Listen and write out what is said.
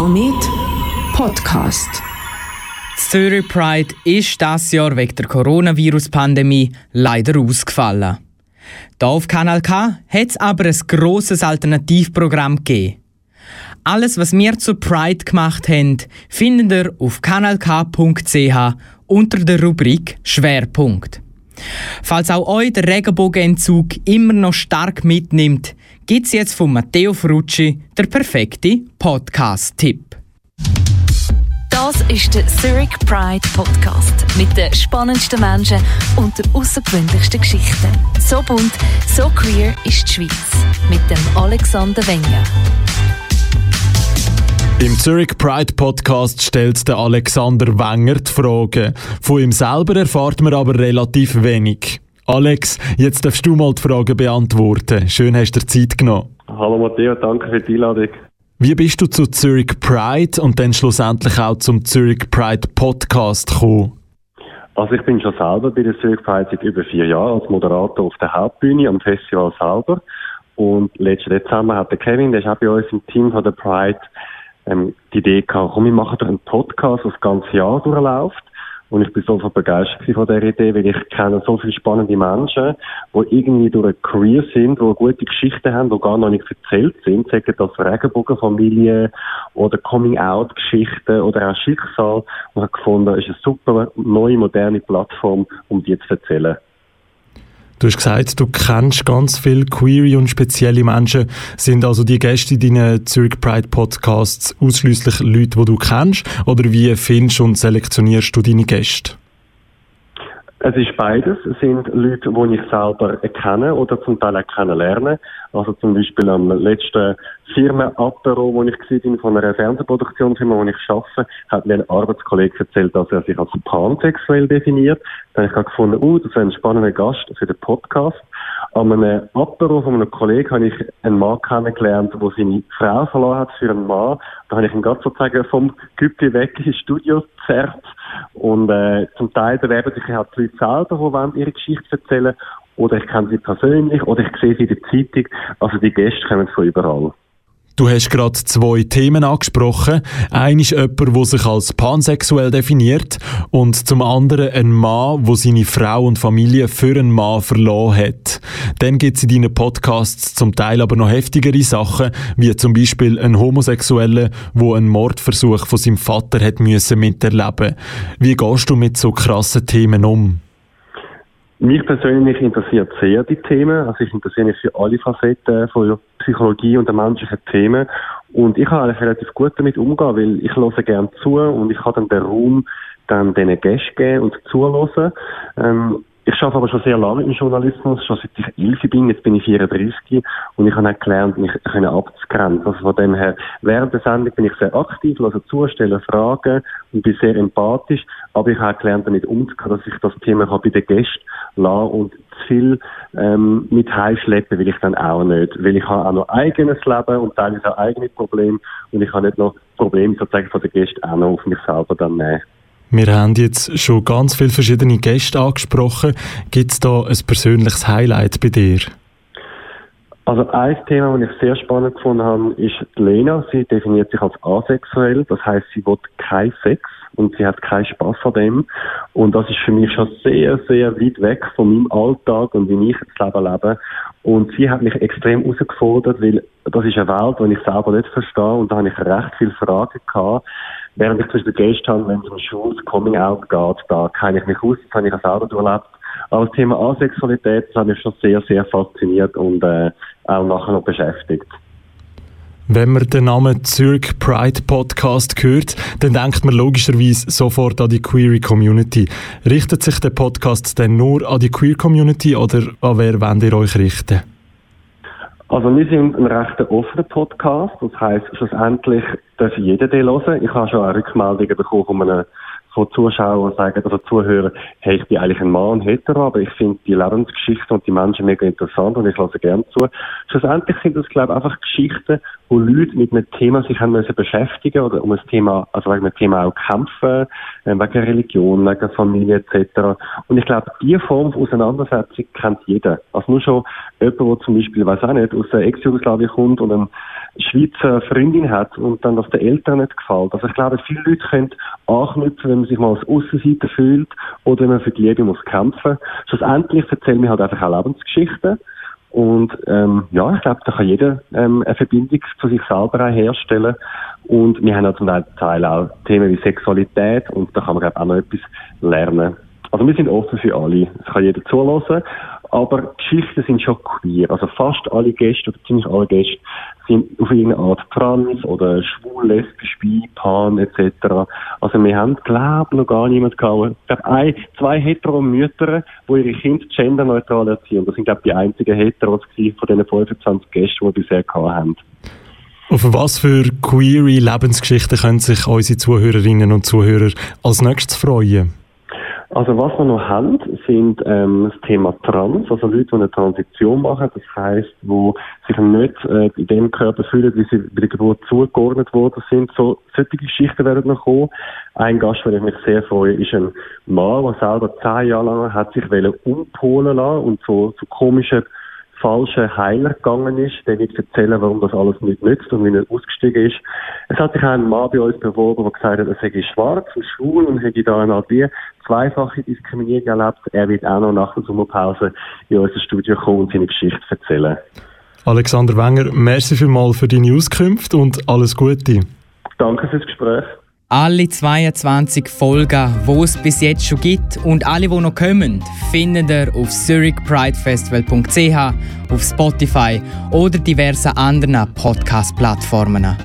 Komet Podcast. Zürich Pride ist das Jahr wegen der Coronavirus-Pandemie leider ausgefallen. Hier auf Kanal K hat es aber ein grosses Alternativprogramm gegeben. Alles, was wir zu Pride gemacht haben, findet ihr auf kanalk.ch unter der Rubrik Schwerpunkt. Falls auch euch der Regenbogenentzug immer noch stark mitnimmt, gibt es jetzt von Matteo Frucci der perfekte Podcast-Tipp. Das ist der Zurich Pride Podcast mit den spannendsten Menschen und den außergewöhnlichsten Geschichten. So bunt, so queer ist die Schweiz. Mit dem Alexander Wenger. Im Zurich Pride Podcast stellt der Alexander Wenger die Fragen. Von ihm selber erfahrt man aber relativ wenig. Alex, jetzt darfst du mal die Fragen beantworten. Schön hast du dir Zeit genommen. Hallo Matteo, danke für die Einladung. Wie bist du zu Zurich Pride und dann schlussendlich auch zum Zurich Pride Podcast gekommen? Also ich bin schon selber bei der Zurich Pride seit über vier Jahren als Moderator auf der Hauptbühne am Festival selber. Und letzten Dezember hat der Kevin, der ist auch bei uns im Team von der Pride, ähm, die Idee gehabt, komm, wir machen doch einen Podcast, der das ganze Jahr durchläuft. Und ich bin so begeistert von dieser Idee, weil ich kenne so viele spannende Menschen, die irgendwie durch ein Career sind, die gute Geschichten haben, die gar noch nicht erzählt sind, sagen das Regenbogenfamilie oder Coming-out-Geschichten oder auch Schicksal. Und ich habe gefunden, es ist eine super neue, moderne Plattform, um die zu erzählen. Du hast gesagt, du kennst ganz viele queere und spezielle Menschen. Sind also die Gäste in deinen Zurich Pride Podcasts ausschließlich Leute, die du kennst? Oder wie findest und selektionierst du deine Gäste? Es ist beides. Es sind Leute, die ich selber kenne oder zum Teil auch kennenlerne. Also zum Beispiel am letzten Firmenapero, wo ich war, von einer Fernsehproduktionsfirma, wo ich arbeite, hat mir ein Arbeitskollege erzählt, dass er sich als pansexuell definiert. Dann habe ich gefunden, uh, das ist ein spannender Gast für den Podcast. An einem Apero von einem Kollegen habe ich einen Mann kennengelernt, der seine Frau verloren hat für einen Mann. Da habe ich ihn gerade sozusagen vom Güppli weg ins Studio gezerrt. Und äh, zum Teil bewerben sich halt die Leute selber, die ihre Geschichte erzählen. Oder ich kenne sie persönlich, oder ich sehe sie in der Zeitung. Also die Gäste kommen von überall. Du hast gerade zwei Themen angesprochen. Ein ist jemand, der sich als pansexuell definiert und zum anderen ein Mann, der seine Frau und Familie für einen Mann verloren hat. Dann gibt es in deinen Podcasts zum Teil aber noch heftigere Sachen, wie zum Beispiel ein Homosexueller, der einen Mordversuch von seinem Vater hat müssen miterleben. Wie gehst du mit so krassen Themen um? Mich persönlich interessiert sehr die Themen. Also ich interessiere mich für alle Facetten von der Psychologie und der menschlichen Themen. Und ich kann eigentlich relativ gut damit umgehen, weil ich höre gerne zu und ich kann dann den Raum dann diesen Gästen geben und zuhören. Ähm, ich arbeite aber schon sehr lange im Journalismus, schon seit ich elf bin, jetzt bin ich 34 und ich habe auch gelernt, mich abzugrenzen. Also von dem her, während der Sendung bin ich sehr aktiv, lasse zu, stelle Fragen und bin sehr empathisch, aber ich habe auch gelernt, damit umzugehen, dass ich das Thema bei den Gästen lasse und zu viel ähm, mit heimschleppen will ich dann auch nicht, weil ich habe auch noch eigenes Leben und teilweise auch eigene Probleme und ich habe nicht noch Probleme sozusagen von den Gästen auch noch auf mich selber dann nehmen. Wir haben jetzt schon ganz viele verschiedene Gäste angesprochen. Gibt es da ein persönliches Highlight bei dir? Also ein Thema, das ich sehr spannend gefunden habe, ist Lena. Sie definiert sich als asexuell, das heißt, sie will kein Sex und sie hat keinen Spaß an dem. Und das ist für mich schon sehr, sehr weit weg von meinem Alltag und wie ich das Leben lebe. Und sie hat mich extrem herausgefordert, weil das ist eine Welt, die ich selber nicht verstehe und da habe ich recht viele Fragen gehabt. Während ich zum Beispiel Gäste habe, wenn es um schwules Coming-out geht, da kenne ich mich aus, das habe ich auch selber durchlebt. Aber das Thema Asexualität, hat mich schon sehr, sehr fasziniert und äh, auch nachher noch beschäftigt. Wenn man den Namen Zurich Pride Podcast hört, dann denkt man logischerweise sofort an die Queer Community. Richtet sich der Podcast denn nur an die Queer Community oder an wer wollt ihr euch richten? Also wir sind ein recht offener Podcast. Das heisst, schlussendlich darf jeder den hören. Ich habe schon eine Rückmeldung bekommen von einem von Zuschauern sagen, oder Zuhörern, hey, ich bin eigentlich ein Mann, hetero, aber ich finde die Lebensgeschichte und die Menschen mega interessant und ich lasse gerne zu. Schlussendlich sind das, glaube ich, einfach Geschichten, wo Leute mit einem Thema sich haben müssen beschäftigen oder um ein Thema, also wegen einem Thema auch kämpfen, äh, wegen Religion, wegen Familie etc. Und ich glaube, diese Form von Auseinandersetzung kennt jeder. Also nur schon jemand, der zum Beispiel, weiß auch nicht, aus der Ex-Jugoslawien kommt und eine Schweizer Freundin hat und dann das den Eltern nicht gefällt. Also ich glaube, viele Leute können anknüpfen, wenn man sich mal als Aussenseiter fühlt oder wenn man für die Liebe muss kämpfen. Schlussendlich erzählen wir halt einfach auch Lebensgeschichten. Und ähm, ja, ich glaube, da kann jeder ähm, eine Verbindung zu sich selber auch herstellen. Und wir haben auch zum Teil auch Themen wie Sexualität und da kann man glaube auch noch etwas lernen. Also wir sind offen für alle. Es kann jeder zulassen. Aber Geschichten sind schon queer. Also fast alle Gäste oder ziemlich alle Gäste sind auf irgendeine Art trans oder schwul, lesbisch, bi, pan etc. Also wir haben, glaube noch gar niemand gehabt. Ich glaube, ein, zwei hetero Mütter, die ihre Kinder genderneutral erziehen. Das sind, glaube ich, die einzigen Heteros von diesen 25 Gästen, die wir bisher gehabt haben. Auf was für queere Lebensgeschichten können sich unsere Zuhörerinnen und Zuhörer als nächstes freuen? Also was wir noch haben, sind ähm, das Thema Trans, also Leute, die eine Transition machen, das heißt, wo sich nicht äh, in dem Körper fühlen, wie sie bei der Geburt zugeordnet worden sind. So, solche Geschichten werden noch kommen. Ein Gast, den ich mich sehr freue, ist ein Mann, der selber zehn Jahre lang hat sich umpolen lassen und so, so komische falschen Heiler gegangen ist, der wird erzählen, warum das alles nicht nützt und wie er ausgestiegen ist. Es hat sich ein Mann bei uns beworben, der gesagt hat, er sei schwarz und schwul und hätte da eine Art zweifache Diskriminierung erlebt. Er wird auch noch nach der Sommerpause in unser Studio kommen und seine Geschichte erzählen. Alexander Wenger, merci vielmals für deine Auskunft und alles Gute. Danke fürs Gespräch. Alle 22 Folgen, die es bis jetzt schon gibt und alle, die noch kommen, findet ihr auf zurichpridefestival.ch, auf Spotify oder diversen anderen Podcast-Plattformen.